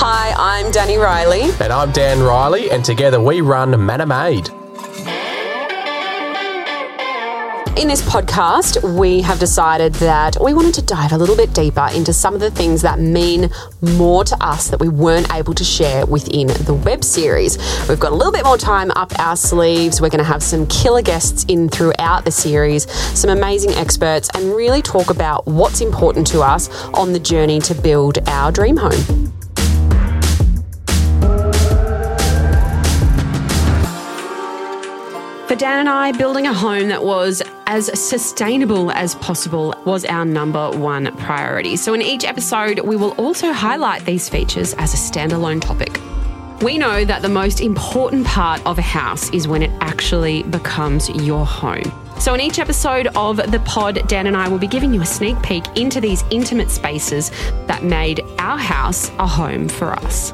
Hi, I'm Dani Reilly. And I'm Dan Reilly, and together we run Manna Made. In this podcast, we have decided that we wanted to dive a little bit deeper into some of the things that mean more to us that we weren't able to share within the web series. We've got a little bit more time up our sleeves. We're going to have some killer guests in throughout the series, some amazing experts, and really talk about what's important to us on the journey to build our dream home. For Dan and I, building a home that was as sustainable as possible was our number one priority. So, in each episode, we will also highlight these features as a standalone topic. We know that the most important part of a house is when it actually becomes your home. So, in each episode of the pod, Dan and I will be giving you a sneak peek into these intimate spaces that made our house a home for us.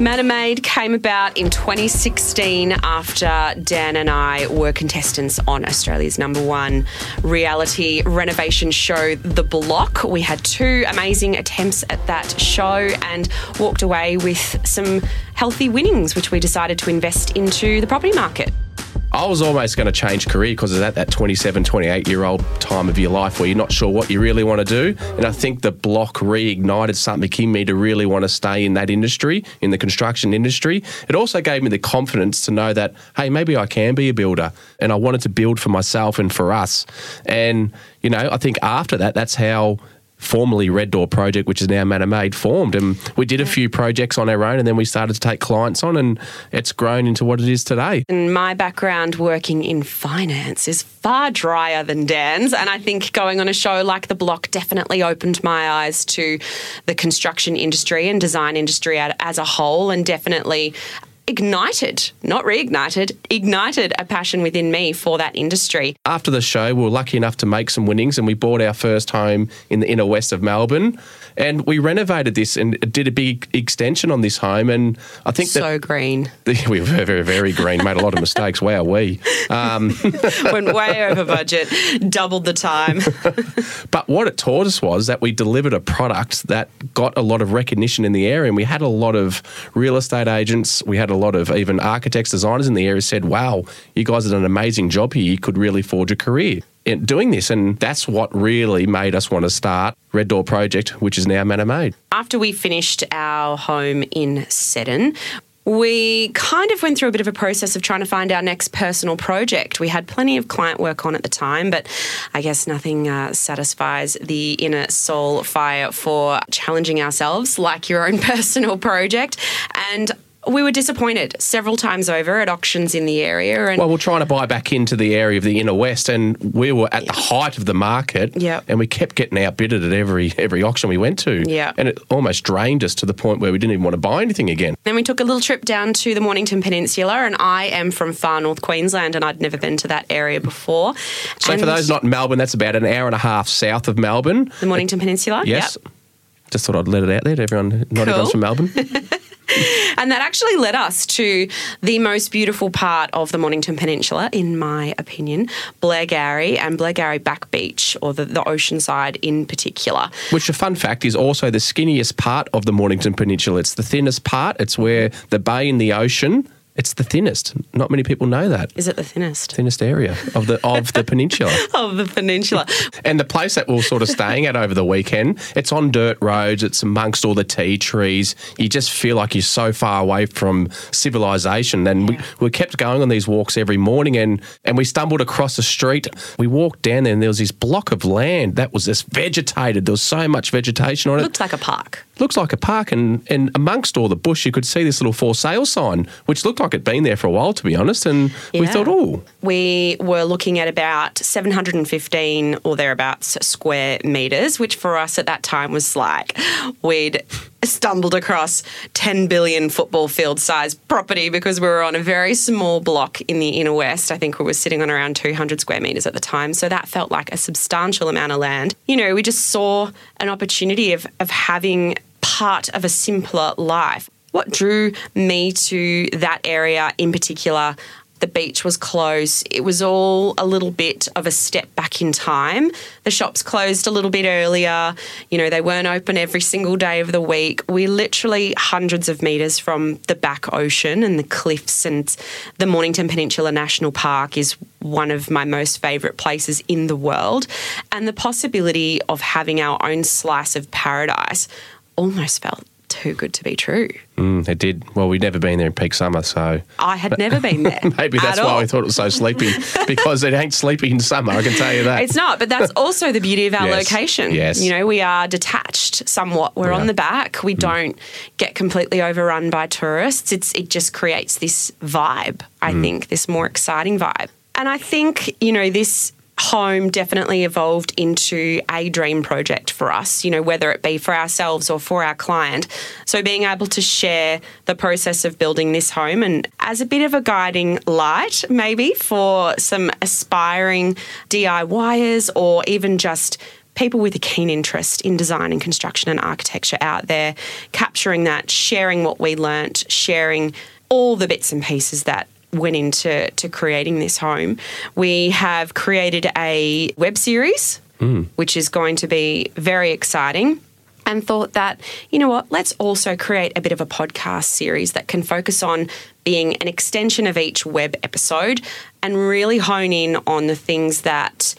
Manna Made came about in 2016 after Dan and I were contestants on Australia's number one reality renovation show, The Block. We had two amazing attempts at that show and walked away with some healthy winnings, which we decided to invest into the property market. I was almost going to change career because it's at that 27, 28 year old time of your life where you're not sure what you really want to do. And I think the block reignited something in me to really want to stay in that industry, in the construction industry. It also gave me the confidence to know that, hey, maybe I can be a builder. And I wanted to build for myself and for us. And, you know, I think after that, that's how formerly Red Door Project, which is now Manna Made, formed. And we did a few projects on our own and then we started to take clients on and it's grown into what it is today. And my background working in finance is far drier than Dan's. And I think going on a show like The Block definitely opened my eyes to the construction industry and design industry as a whole and definitely ignited, not reignited, ignited a passion within me for that industry. After the show, we were lucky enough to make some winnings and we bought our first home in the inner west of Melbourne. And we renovated this and did a big extension on this home. And I think so that green. we were very, very, very green. Made a lot of mistakes. Wow, we um, went way over budget, doubled the time. but what it taught us was that we delivered a product that got a lot of recognition in the area, and we had a lot of real estate agents. We had a lot of even architects, designers in the area said, "Wow, you guys did an amazing job here. You could really forge a career." In doing this. And that's what really made us want to start Red Door Project, which is now Manna Made. After we finished our home in Seddon, we kind of went through a bit of a process of trying to find our next personal project. We had plenty of client work on at the time, but I guess nothing uh, satisfies the inner soul fire for challenging ourselves like your own personal project. And we were disappointed several times over at auctions in the area. And well, we're trying to buy back into the area of the inner west, and we were at yeah. the height of the market. Yeah. And we kept getting outbidded at every every auction we went to. Yeah. And it almost drained us to the point where we didn't even want to buy anything again. Then we took a little trip down to the Mornington Peninsula, and I am from far north Queensland, and I'd never been to that area before. So and for those not in Melbourne, that's about an hour and a half south of Melbourne. The Mornington Peninsula. Yes. Yep. Just thought I'd let it out there to everyone. Not cool. everyone's from Melbourne. and that actually led us to the most beautiful part of the Mornington Peninsula, in my opinion, Blair Blairgowrie and Blair Blairgowrie Back Beach, or the, the ocean side in particular. Which, a fun fact, is also the skinniest part of the Mornington Peninsula. It's the thinnest part. It's where the bay and the ocean It's the thinnest. Not many people know that. Is it the thinnest Thinnest area of the of the peninsula. of the peninsula? And the place that we we're sort of staying at over the weekend, it's on dirt roads, it's amongst all the tea trees. You just feel like you're so far away from civilization. And we, we kept going on these walks every morning and, and we stumbled across a street. We walked down there and there was this block of land that was just vegetated. There was so much vegetation on it. Looks like a park. Looks like a park and, and amongst all the bush you could see this little for sale sign, which looked like it'd been there for a while to be honest. And we thought, oh, We were looking at about 715 or thereabouts square meters, which for us at that time was like we'd stumbled across 10 billion football field size property because we were on a very small block in the inner west. I think we were sitting on around 200 square meters at the time. So that felt like a substantial amount of land. You know, we just saw an opportunity of, of having part of a simpler life. What drew me to that area in particular the beach was closed. It was all a little bit of a step back in time. The shops closed a little bit earlier. You know, they weren't open every single day of the week. We literally hundreds of meters from the back ocean and the cliffs and the Mornington Peninsula National Park is one of my most favorite places in the world. And the possibility of having our own slice of paradise almost felt too good to be true. mm, it did. Well, we'd never been there in peak summer, so I had never been there. maybe that's why all. we thought it was so sleepy because it ain't sleepy in summer, I can tell you that. It's not, but that's also the beauty of our Yes, location. yes. You know, we are detached somewhat. We're We on the back. We don't get completely overrun by tourists. It's it just creates this vibe, I think, this more exciting vibe. And I think, you know, this home definitely evolved into a dream project for us, you know, whether it be for ourselves or for our client. So being able to share the process of building this home and as a bit of a guiding light, maybe for some aspiring DIYers or even just people with a keen interest in design and construction and architecture out there, capturing that, sharing what we learnt, sharing all the bits and pieces that went into to creating this home. We have created a web series, mm. which is going to be very exciting. And thought that, you know what, let's also create a bit of a podcast series that can focus on being an extension of each web episode and really hone in on the things that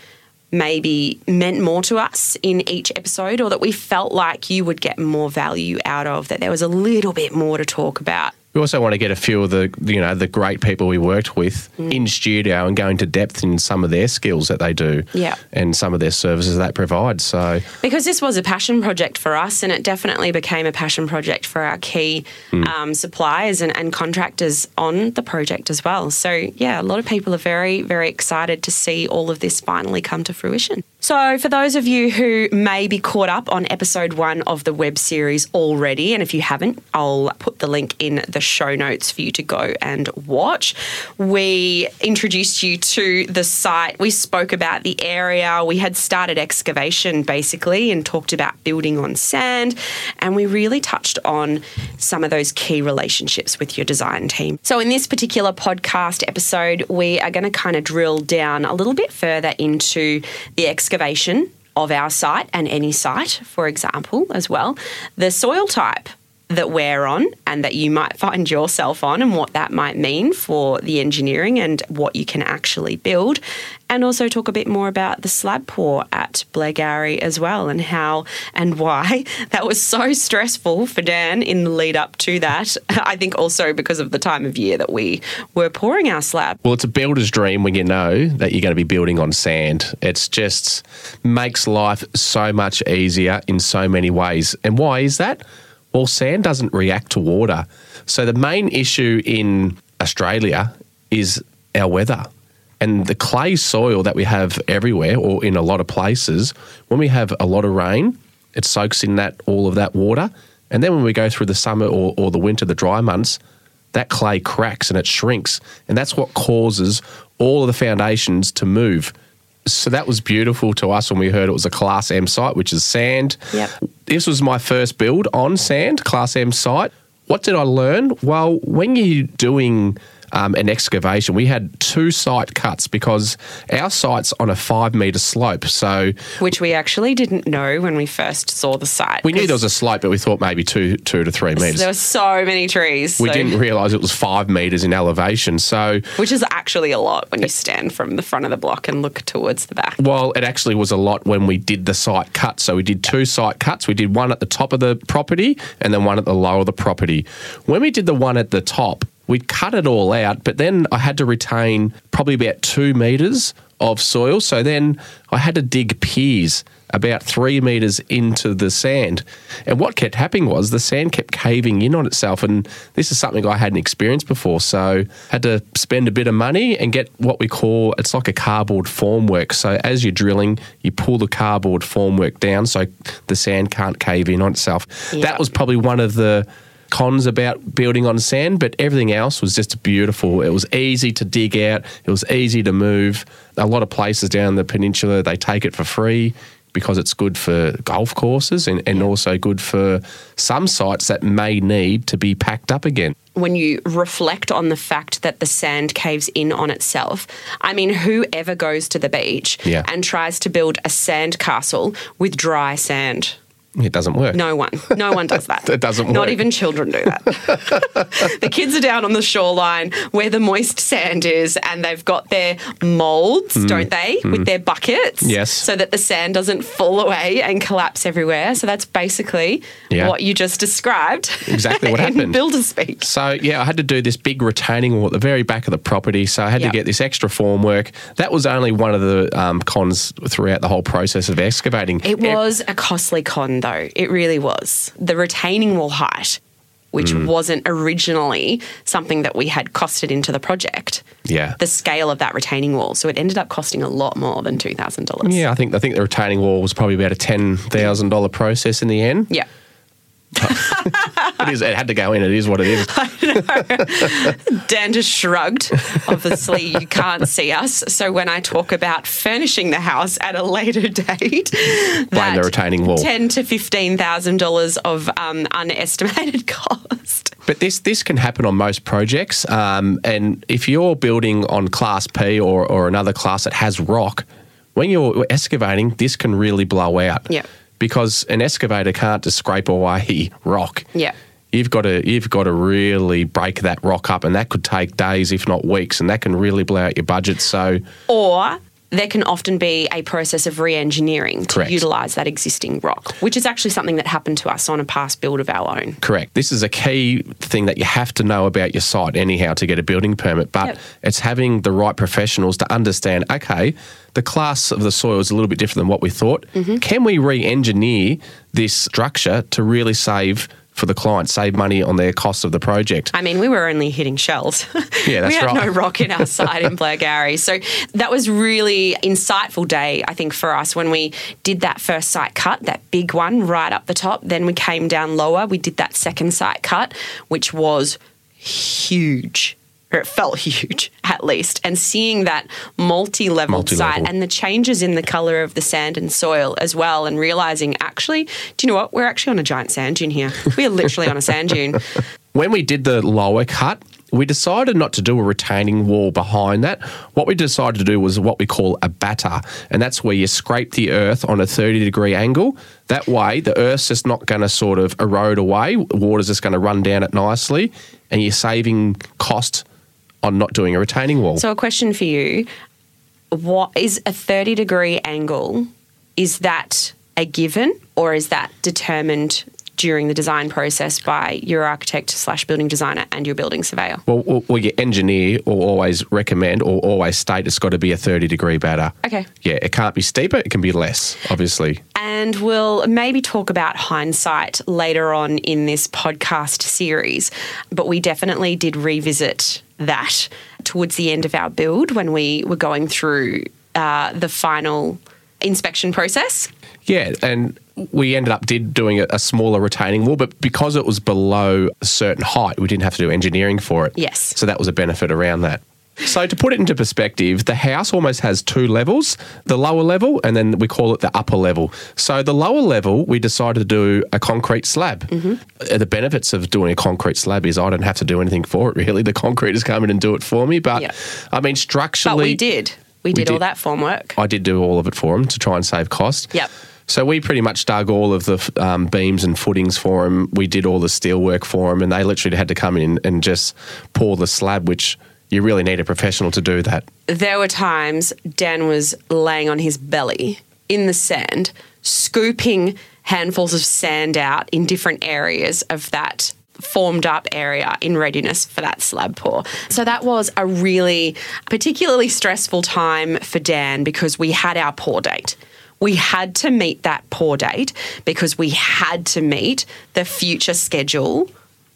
maybe meant more to us in each episode or that we felt like you would get more value out of, that there was a little bit more to talk about. We also want to get a few of the you know the great people we worked with Mm. in studio and go into depth in some of their skills that they do, Yeah. and some of their services that provide. So Because this was a passion project for us, and it definitely became a passion project for our key um, suppliers and, and contractors on the project as well. So, yeah, a lot of people are very, very excited to see all of this finally come to fruition. So, for those of you who may be caught up on episode one of the web series already, and if you haven't, I'll put the link in the show notes for you to go and watch. We introduced you to the site. We spoke about the area. We had started excavation basically and talked about building on sand. And we really touched on some of those key relationships with your design team. So, in this particular podcast episode, we are going to kind of drill down a little bit further into the excavation of our site and any site, for example, as well, the soil type that we're on and that you might find yourself on and what that might mean for the engineering and what you can actually build. And also talk a bit more about the slab pour at Blairgowrie as well and how and why that was so stressful for Dan in the lead up to that. I think also because of the time of year that we were pouring our slab. Well, it's a builder's dream when you know that you're going to be building on sand. It's just makes life so much easier in so many ways. And why is that? Well, sand doesn't react to water. So the main issue in Australia is our weather. And the clay soil that we have everywhere or in a lot of places, when we have a lot of rain, it soaks in that all of that water. And then when we go through the summer or, or the winter, the dry months, that clay cracks and it shrinks. And that's what causes all of the foundations to move. So that was beautiful to us when we heard it was a Class M site, which is sand. Yep. This was my first build on sand, Class M site. What did I learn? Well, when you're doing um, an excavation. We had two site cuts because our site's on a five metre slope. So Which we actually didn't know when we first saw the site. we knew there was a slope, but we thought maybe two, two to three metres. There were so many trees. we so- didn't realise it was five metres in elevation. So Which is actually a lot when you stand from the front of the block and look towards the back. Well, it actually was a lot when we did the site cut. So we did two site cuts. We did one at the top of the property and then one at the lower of the property. When we did the one at the top, we cut it all out, but then I had to retain probably about two metres of soil. So then I had to dig piers about three metres into the sand. And what kept happening was the sand kept caving in on itself. And this is something I hadn't experienced before. So had to spend a bit of money and get what we call it's like a cardboard formwork. So as you're drilling, you pull the cardboard formwork down so the sand can't cave in on itself. That was probably one of the cons about building on sand, but everything else was just beautiful. It was easy to dig out, it was easy to move. A lot of places down the peninsula, they take it for free because it's good for golf courses and, and also good for some sites that may need to be packed up again. when you reflect on the fact that the sand caves in on itself. I mean, whoever goes to the beach Yeah. and tries to build a sand castle with dry sand? It doesn't work. No one. No one does that. It doesn't Not work. Not even children do that. the kids are down on the shoreline where the moist sand is and they've got their molds, don't they, with their buckets? Mm. Yes. So that the sand doesn't fall away and collapse everywhere. So that's basically Yeah. what you just described. Exactly what in happened. Builder speak. So yeah, I had to do this big retaining wall at the very back of the property. So I had Yep. to get this extra formwork. That was only one of the um, cons throughout the whole process of excavating. It was a costly con, though. It really was. The retaining wall height, which Mm. wasn't originally something that we had costed into the project. Yeah. The scale of that retaining wall. So it ended up costing a lot more than $2,000. Yeah, I think I think the retaining wall was probably about a ten thousand dollar process in the end. Yeah. It is. It had to go in. It is what it is. Dan just shrugged. Obviously, you can't see us. So when I talk about furnishing the house at a later date, Blame the retaining wall. ten to fifteen thousand dollars of um, unestimated cost. But this this can happen on most projects. Um, and if you're building on Class P or, or another class that has rock, when you're excavating, this can really blow out. Yeah. Because an excavator can't just scrape away rock. Yeah. You've got to you've got to really break that rock up, and that could take days, if not weeks, and that can really blow out your budget. So Or there can often be a process of re-engineering to Correct. utilise that existing rock, which is actually something that happened to us on a past build of our own. Correct. This is a key thing that you have to know about your site anyhow to get a building permit, but Yep. it's having the right professionals to understand okay, the class of the soil is a little bit different than what we thought. Mm-hmm. Can we re engineer this structure to really save for the client, save money on their cost of the project? I mean, we were only hitting shells. Yeah, that's we had right. no rock in our site in Blairgowrie. So that was really insightful day, I think, for us when we did that first site cut, that big one right up the top. Then we came down lower. We did that second site cut, which was huge. Or it felt huge, at least. And seeing that multi level Multi-level. site and the changes in the colour of the sand and soil as well, and realising actually, do you know what? We're actually on a giant sand dune here. We are literally on a sand dune. When we did the lower cut, we decided not to do a retaining wall behind that. What we decided to do was what we call a batter, and that's where you scrape the earth on a 30 degree angle. That way, the earth's just not going to sort of erode away, water's just going to run down it nicely, and you're saving cost on not doing a retaining wall. So, a question for you: What is a thirty degree angle? Is that a given, or is that determined during the design process by your architect slash building designer and your building surveyor? well, well, your engineer will always recommend or always state it's got to be a 30 degree batter. Okay. Yeah, it can't be steeper, it can be less, obviously. And we'll maybe talk about hindsight later on in this podcast series. But we definitely did revisit that towards the end of our build when we were going through uh, the final inspection process. Yeah, and we ended up did doing a, a smaller retaining wall, but because it was below a certain height, we didn't have to do engineering for it. Yes. So that was a benefit around that. So to put it into perspective, the house almost has two levels, the lower level and then we call it the upper level. So the lower level, we decided to do a concrete slab. Uh, The benefits of doing a concrete slab is I don't have to do anything for it really. The concrete is come in and do it for me. But Yeah. I mean structurally But we did. We did, all did. that form work. I did do all of it for him to try and save cost. Yep. So we pretty much dug all of the um, beams and footings for him. We did all the steel work for him, and they literally had to come in and just pour the slab, which you really need a professional to do that. there were times Dan was laying on his belly in the sand, scooping handfuls of sand out in different areas of that formed up area in readiness for that slab pour. So that was a really particularly stressful time for Dan because we had our pour date. We had to meet that pour date because we had to meet the future schedule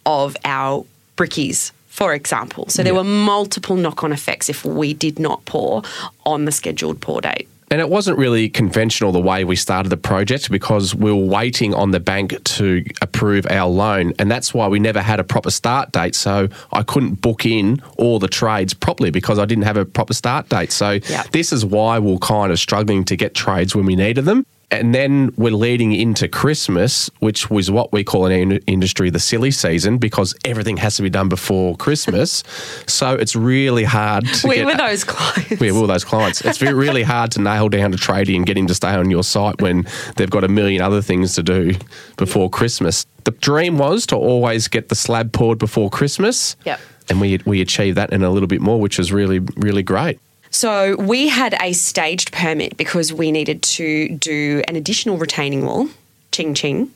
of our brickies, for example. So there were multiple knock on effects if we did not pour on the scheduled pour date. And it wasn't really conventional the way we started the project because we were waiting on the bank to approve our loan. And that's why we never had a proper start date. So I couldn't book in all the trades properly because I didn't have a proper start date. So Yeah. this is why we're kind of struggling to get trades when we needed them. And then we're leading into Christmas, which was what we call in our industry the silly season because everything has to be done before Christmas. so it's really hard to We get were those clients. we all those clients. It's really hard to nail down a tradie and get him to stay on your site when they've got a million other things to do before Christmas. The dream was to always get the slab poured before Christmas. Yep. And we, we achieved that and a little bit more, which was really, really great. So we had a staged permit because we needed to do an additional retaining wall, ching ching,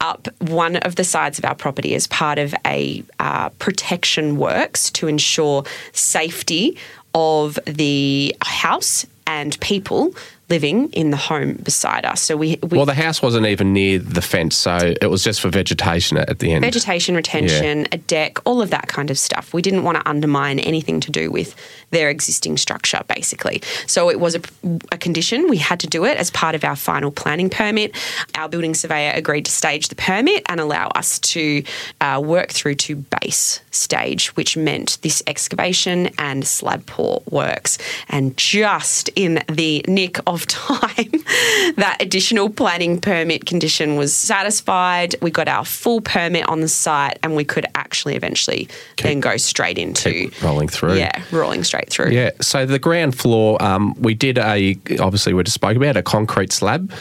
up one of the sides of our property as part of a uh, protection works to ensure safety of the house and people living in the home beside us. So we, we Well, the house wasn't even near the fence, so it was just for vegetation at, the end. vegetation retention, a deck, all of that kind of stuff. We didn't want to undermine anything to do with their existing structure, basically. So it was a, a condition. We had to do it as part of our final planning permit. Our building surveyor agreed to stage the permit and allow us to uh, work through to base stage, which meant this excavation and slab pour works. And just in the nick of time, that additional planning permit condition was satisfied. We got our full permit on the site, and we could actually eventually then go straight into rolling through. Yeah, rolling straight through. Yeah. So the ground floor, um, we did a obviously we just spoke about a concrete slab.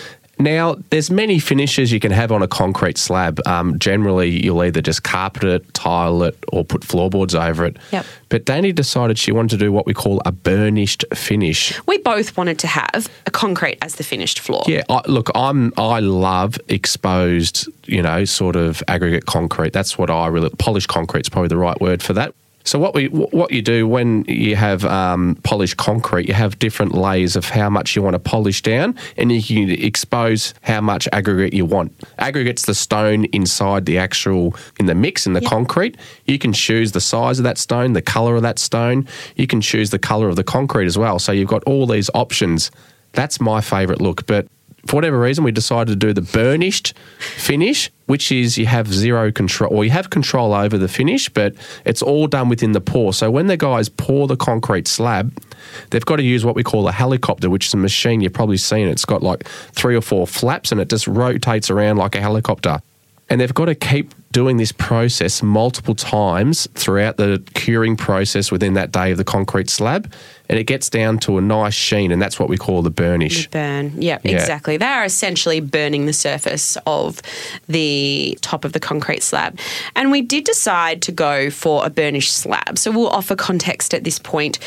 Now, there's many finishes you can have on a concrete slab. Um, generally, you'll either just carpet it, tile it, or put floorboards over it. Yep. But Dani decided she wanted to do what we call a burnished finish. We both wanted to have a concrete as the finished floor. Yeah, I, look, I'm I love exposed, you know, sort of aggregate concrete. That's what I really polished concrete is probably the right word for that. So what we what you do when you have um, polished concrete, you have different layers of how much you want to polish down, and you can expose how much aggregate you want. Aggregate's the stone inside the actual in the mix in the concrete. You can choose the size of that stone, the color of that stone. You can choose the color of the concrete as well. So you've got all these options. That's my favourite look, but for whatever reason, we decided to do the burnished finish, which is you have zero control, or you have control over the finish, but it's all done within the pour. So when the guys pour the concrete slab, they've got to use what we call a helicopter, which is a machine you've probably seen. It's got like three or four flaps and it just rotates around like a helicopter. And they've got to keep doing this process multiple times throughout the curing process within that day of the concrete slab. And it gets down to a nice sheen, and that's what we call the burnish. Burn. Yeah, Yeah. exactly. They are essentially burning the surface of the top of the concrete slab. And we did decide to go for a burnished slab. So we'll offer context at this point.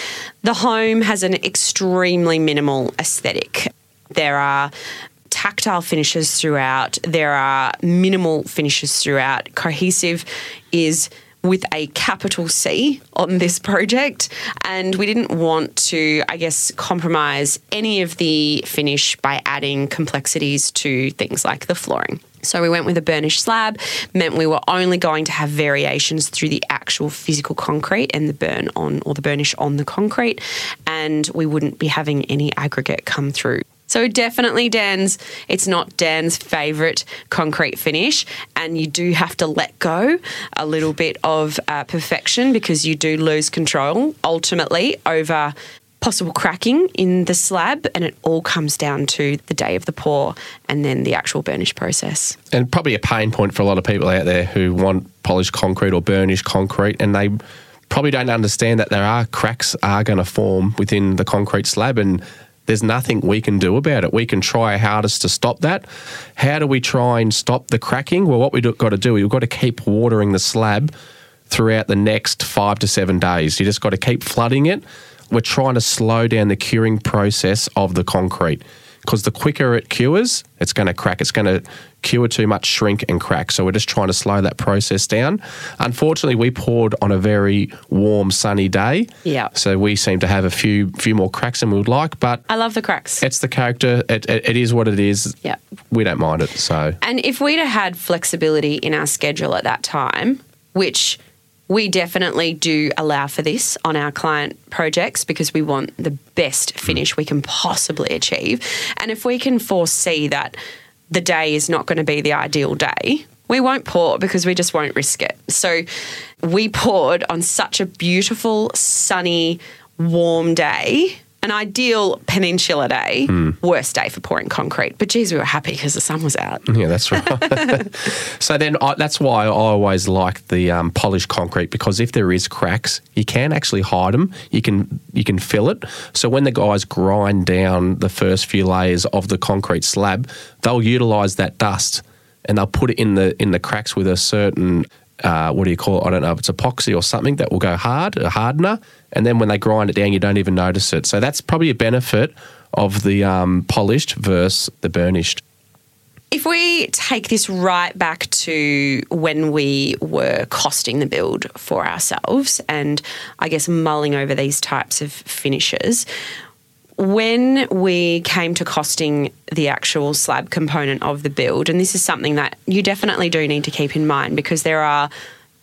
The home has an extremely minimal aesthetic. There are tactile finishes throughout, there are minimal finishes throughout. Cohesive is with a capital C on this project, and we didn't want to, I guess, compromise any of the finish by adding complexities to things like the flooring. So we went with a burnished slab, meant we were only going to have variations through the actual physical concrete and the burn on or the burnish on the concrete, and we wouldn't be having any aggregate come through. So definitely Dan's, it's not Dan's favourite concrete finish. And you do have to let go a little bit of uh, perfection because you do lose control ultimately over possible cracking in the slab, and it all comes down to the day of the pour and then the actual burnish process. And probably a pain point for a lot of people out there who want polished concrete or burnished concrete, and they probably don't understand that there are cracks are going to form within the concrete slab, and there's nothing we can do about it. We can try our hardest to stop that. How do we try and stop the cracking? Well, what we've got to do, we've got to keep watering the slab throughout the next five to seven days. You just got to keep flooding it we're trying to slow down the curing process of the concrete because the quicker it cures, it's going to crack. It's going to cure too much, shrink, and crack. So we're just trying to slow that process down. Unfortunately, we poured on a very warm, sunny day. Yeah. So we seem to have a few few more cracks than we would like, but I love the cracks. it's the character. It, it, it is what it is. Yeah. We don't mind it. So And if we'd have had flexibility in our schedule at that time, which we definitely do allow for this on our client projects because we want the best finish mm. we can possibly achieve. And if we can foresee that the day is not going to be the ideal day, we won't pour because we just won't risk it. So we poured on such a beautiful, sunny, warm day. An ideal peninsula day, worst day for pouring concrete. But geez, we were happy because the sun was out. Yeah, that's right. so then I, that's why I always like the um, polished concrete because if there is cracks, you can actually hide them. You can you can fill it. So when the guys grind down the first few layers of the concrete slab, they'll utilise that dust and they'll put it in the in the cracks with a certain uh, what do you call it? I don't know if it's epoxy or something that will go hard, a hardener. And then when they grind it down, you don't even notice it. So that's probably a benefit of the um, polished versus the burnished. If we take this right back to when we were costing the build for ourselves and I guess mulling over these types of finishes, when we came to costing the actual slab component of the build, and this is something that you definitely do need to keep in mind because there are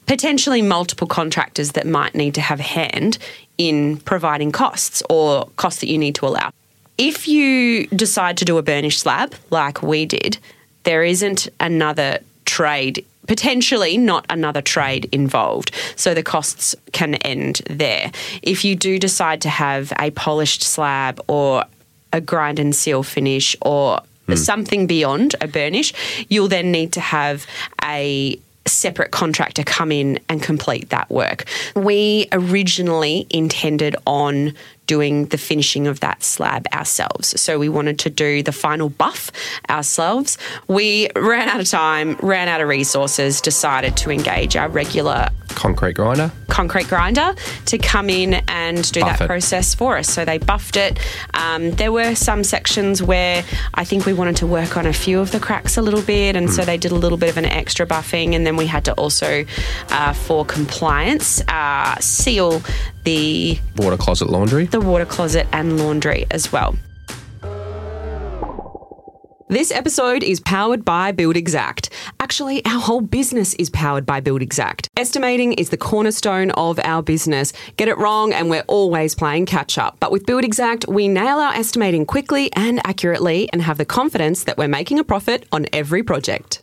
potentially multiple contractors that might need to have a hand in providing costs or costs that you need to allow. If you decide to do a burnish slab like we did, there isn't another trade, potentially not another trade involved. So the costs can end there. If you do decide to have a polished slab or a grind and seal finish or hmm. something beyond a burnish, you'll then need to have a separate contractor come in and complete that work. We originally intended on doing the finishing of that slab ourselves. So we wanted to do the final buff ourselves. We ran out of time, ran out of resources, decided to engage our regular Concrete grinder. concrete grinder to come in and do Buff that it. process for us. So they buffed it. Um, there were some sections where I think we wanted to work on a few of the cracks a little bit, and Hmm. so they did a little bit of an extra buffing, and then we had to also, uh, for compliance, uh, seal the Water closet laundry. The water closet and laundry as well. This episode is powered by Buildxact. Actually, our whole business is powered by Buildxact. Estimating is the cornerstone of our business. Get it wrong, and we're always playing catch up. But with Buildxact, we nail our estimating quickly and accurately and have the confidence that we're making a profit on every project.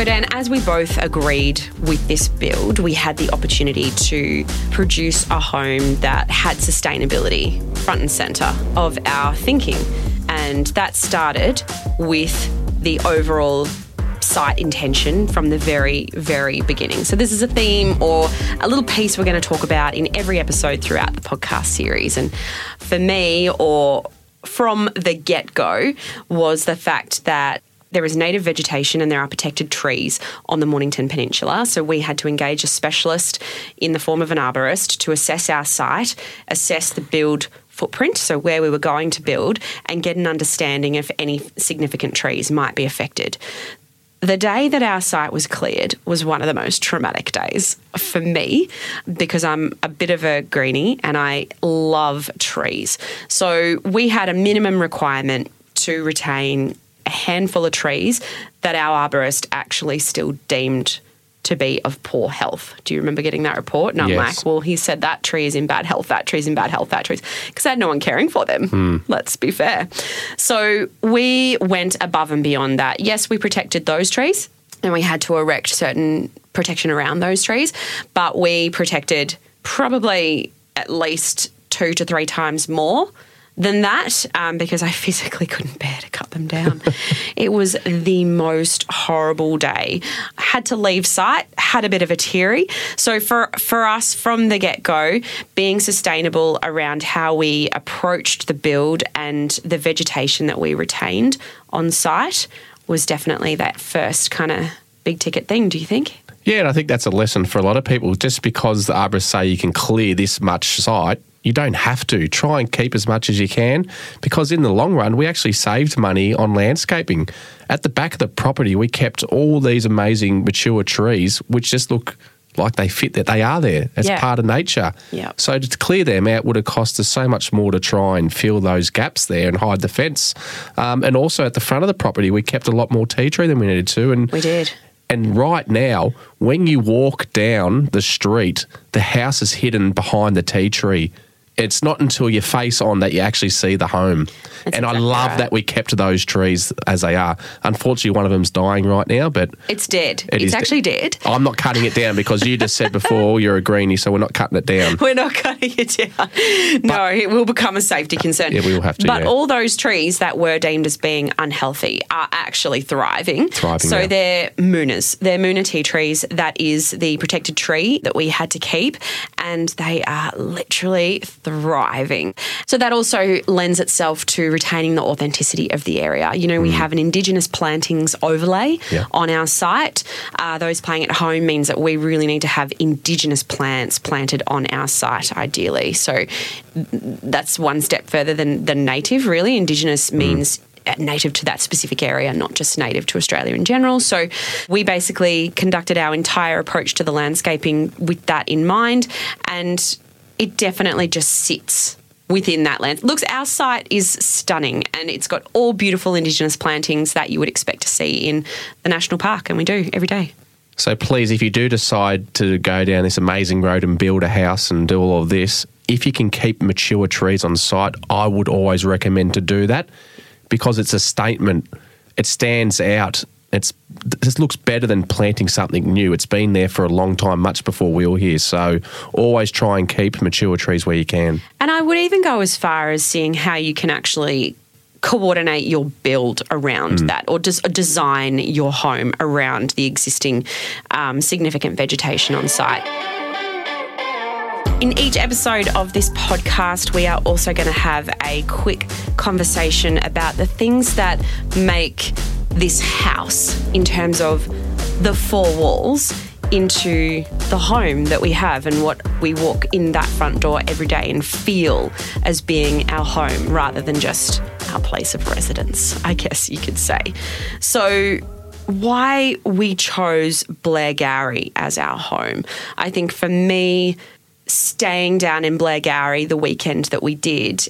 So, Dan, as we both agreed with this build, we had the opportunity to produce a home that had sustainability front and centre of our thinking. And that started with the overall site intention from the very, very beginning. So, this is a theme or a little piece we're going to talk about in every episode throughout the podcast series. And for me, or from the get go, was the fact that There is native vegetation and there are protected trees on the Mornington Peninsula. So we had to engage a specialist in the form of an arborist to assess our site, assess the build footprint, so where we were going to build, and get an understanding if any significant trees might be affected. The day that our site was cleared was one of the most traumatic days for me because I'm a bit of a greenie and I love trees. So we had a minimum requirement to retain a handful of trees that our arborist actually still deemed to be of poor health. Do you remember getting that report? And I'm Yes. like, well, he said that tree is in bad health, that tree is in bad health, that tree's because I had no one caring for them. Hmm. Let's be fair. So we went above and beyond that. Yes, we protected those trees and we had to erect certain protection around those trees, but we protected probably at least two to three times more than that um, because I physically couldn't bear to cut them down. it was the most horrible day. I had to leave site, had a bit of a teary. So for for us from the get go, being sustainable around how we approached the build and the vegetation that we retained on site was definitely that first kind of big ticket thing. Do you think? Yeah, and I think that's a lesson for a lot of people. Just because the arborists say you can clear this much site, you don't have to. Try and keep as much as you can because in the long run, we actually saved money on landscaping. At the back of the property, we kept all these amazing mature trees, which just look like they fit that they are there as Yeah. part of nature. Yeah. So to clear them out would have cost us so much more to try and fill those gaps there and hide the fence. Um, and also at the front of the property, we kept a lot more tea tree than we needed to. And We did. and right now, when you walk down the street, the house is hidden behind the tea tree. It's not until you face on that you actually see the home. That's and I love right. that we kept those trees as they are. Unfortunately, one of them's dying right now, but It's dead. It it's actually dead. I'm not cutting it down because you just said before you're a greenie, so we're not cutting it down. We're not cutting it down. no, it will become a safety concern. Yeah, we will have to, But yeah. all those trees that were deemed as being unhealthy are actually thriving. Thriving So now. they're moonahs. They're moonah tea trees. That is the protected tree that we had to keep, and they are literally thriving. So that also lends itself to retaining the authenticity of the area. You know, we have an Indigenous plantings overlay Mm. Yeah. on our site. Uh, those playing at home means that we really need to have Indigenous plants planted on our site, ideally. So that's one step further than, than native, really. Indigenous means uh, native to that specific area, not just native to Australia in general. So we basically conducted our entire approach to the landscaping with that in mind, and it definitely just sits within that land. Looks, our site is stunning and it's got all beautiful Indigenous plantings that you would expect to see in the national park, and we do every day. So please, if you do decide to go down this amazing road and build a house and do all of this, if you can keep mature trees on site, I would always recommend to do that because it's a statement. It stands out. It's this looks better than planting something new. It's been there for a long time, much before we were here. So always try and keep mature trees where you can. And I would even go as far as seeing how you can actually coordinate your build around that or just design your home around the existing um, significant vegetation on site. In each episode of this podcast, we are also going to have a quick conversation about the things that make this house, in terms of the four walls, into the home that we have and what we walk in that front door every day and feel as being our home rather than just our place of residence, I guess you could say. So, why we chose Blairgowrie as our home. I think for me, staying down in Blairgowrie the weekend that we did,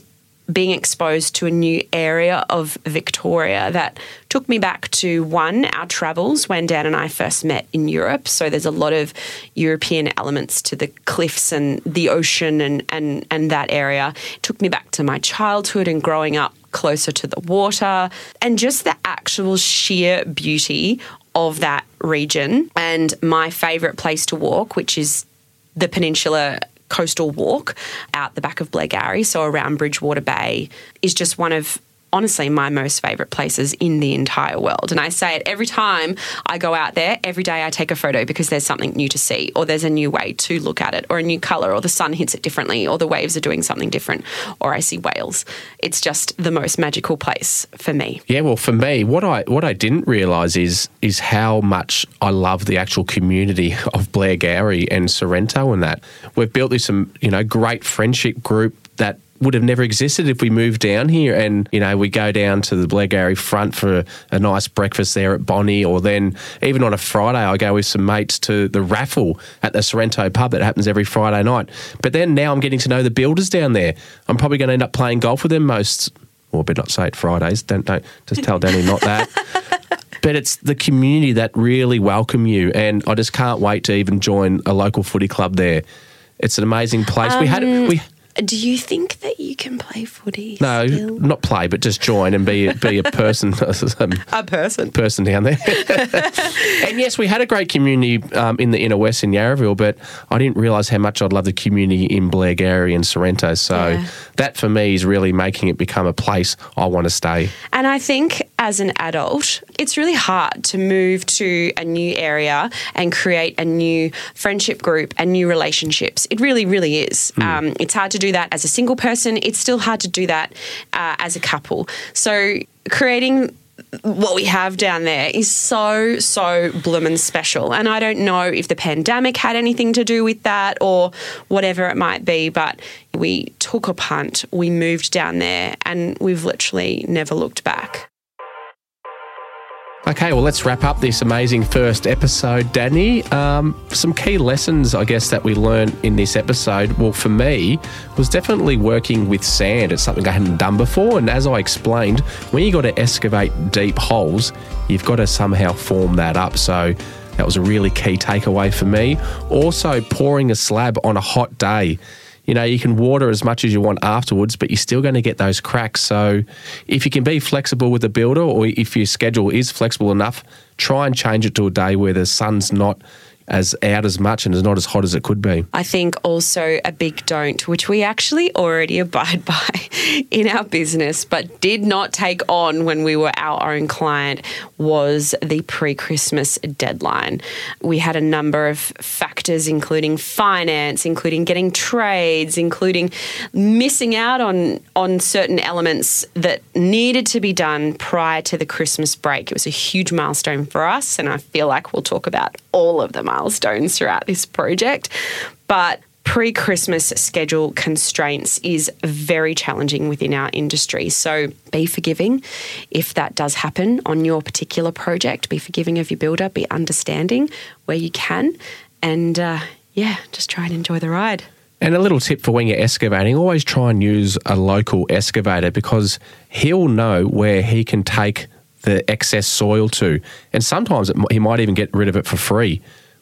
being exposed to a new area of Victoria that took me back to one, our travels when Dan and I first met in Europe. So there's a lot of European elements to the cliffs and the ocean and, and, and that area. It took me back to my childhood and growing up closer to the water and just the actual sheer beauty of that region. And my favourite place to walk, which is the Peninsula Coastal Walk out the back of Blairgowrie, so around Bridgewater Bay, is just one of honestly my most favorite places in the entire world. And I say it every time I go out there, every day I take a photo because there's something new to see, or there's a new way to look at it, or a new color, or the sun hits it differently, or the waves are doing something different, or I see whales. It's just the most magical place for me. Yeah, well, for me, what I what I didn't realise is is how much I love the actual community of Blairgowrie and Sorrento, and that we've built this some you know great friendship group that would have never existed if we moved down here. And, you know, we go down to the Blairgowrie front for a nice breakfast there at Bonnie, or then even on a Friday, I go with some mates to the raffle at the Sorrento pub that happens every Friday night. But then now I'm getting to know the builders down there. I'm probably going to end up playing golf with them most, or better not say it Fridays. Don't, don't just tell Dani not that. But it's the community that really welcome you. And I just can't wait to even join a local footy club there. It's an amazing place. we had we um, Do you think that you can play footy? no, still? not play, but just join and be be a person, um, a person. person down there. and yes, we had a great community um, in the inner west in Yarraville, but I didn't realise how much I'd love the community in Blairgowrie and Sorrento. So Yeah. that for me is really making it become a place I want to stay. And I think as an adult, it's really hard to move to a new area and create a new friendship group and new relationships. It really, really is. Um, it's hard to do that as a single person. It's still hard to do that uh, as a couple. So creating what we have down there is so, so bloomin' special. And I don't know if the pandemic had anything to do with that or whatever it might be, but we took a punt, we moved down there, and we've literally never looked back. Okay, well, let's wrap up this amazing first episode, Dani. Um, some key lessons, I guess, that we learned in this episode. Well, for me, was definitely working with sand. It's something I hadn't done before. And as I explained, when you got to excavate deep holes, you've got to somehow form that up. So that was a really key takeaway for me. Also, pouring a slab on a hot day. You know, you can water as much as you want afterwards, but you're still going to get those cracks. So, if you can be flexible with the builder, or if your schedule is flexible enough, try and change it to a day where the sun's not as out as much and is not as hot as it could be. I think also a big don't, which we actually already abide by in our business, but did not take on when we were our own client, was the pre Christmas deadline. We had a number of factors, including finance, including getting trades, including missing out on, on certain elements that needed to be done prior to the Christmas break. It was a huge milestone for us, and I feel like we'll talk about all of the milestones throughout this project. But pre Christmas schedule constraints is very challenging within our industry. So be forgiving if that does happen on your particular project. Be forgiving of your builder, be understanding where you can, and uh, yeah, just try and enjoy the ride. And a little tip for when you're excavating, always try and use a local excavator because he'll know where he can take the excess soil to. And sometimes it, he might even get rid of it for free,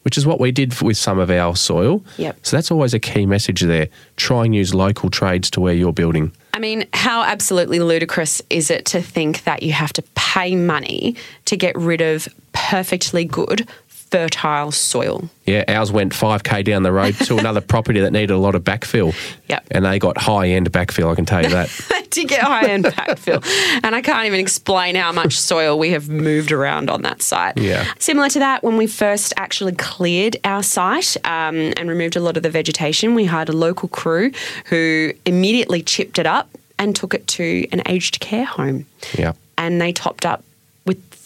which is what we did with some of our soil. Yep. So that's always a key message there. Try and use local trades to where you're building. I mean, how absolutely ludicrous is it to think that you have to pay money to get rid of perfectly good, fertile soil? Yeah, ours went 5k down the road to another property that needed a lot of backfill. Yep. And they got high end backfill, I can tell you that. to get high end backfill. And I can't even explain how much soil we have moved around on that site. Yeah. Similar to that, when we first actually cleared our site um, and removed a lot of the vegetation, we hired a local crew who immediately chipped it up and took it to an aged care home. yeah. And they topped up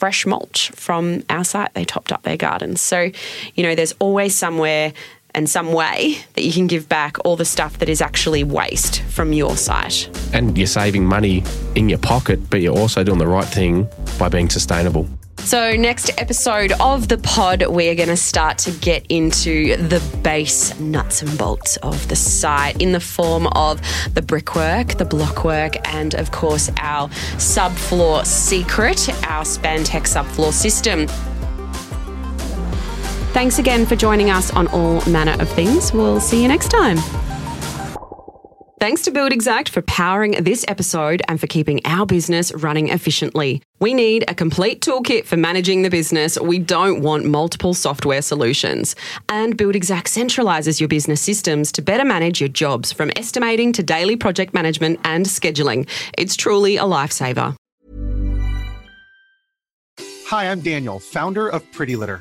fresh mulch from our site. They topped up their gardens. So, you know, there's always somewhere and some way that you can give back all the stuff that is actually waste from your site. And you're saving money in your pocket, but you're also doing the right thing by being sustainable. So, next episode of the pod, we're going to start to get into the base nuts and bolts of the site in the form of the brickwork, the blockwork, and of course, our subfloor secret, our Spantec subfloor system. Thanks again for joining us on All Manna of Things. We'll see you next time. Thanks to Buildxact for powering this episode and for keeping our business running efficiently. We need a complete toolkit for managing the business. We don't want multiple software solutions. And Buildxact centralizes your business systems to better manage your jobs from estimating to daily project management and scheduling. It's truly a lifesaver. Hi, I'm Daniel, founder of Pretty Litter.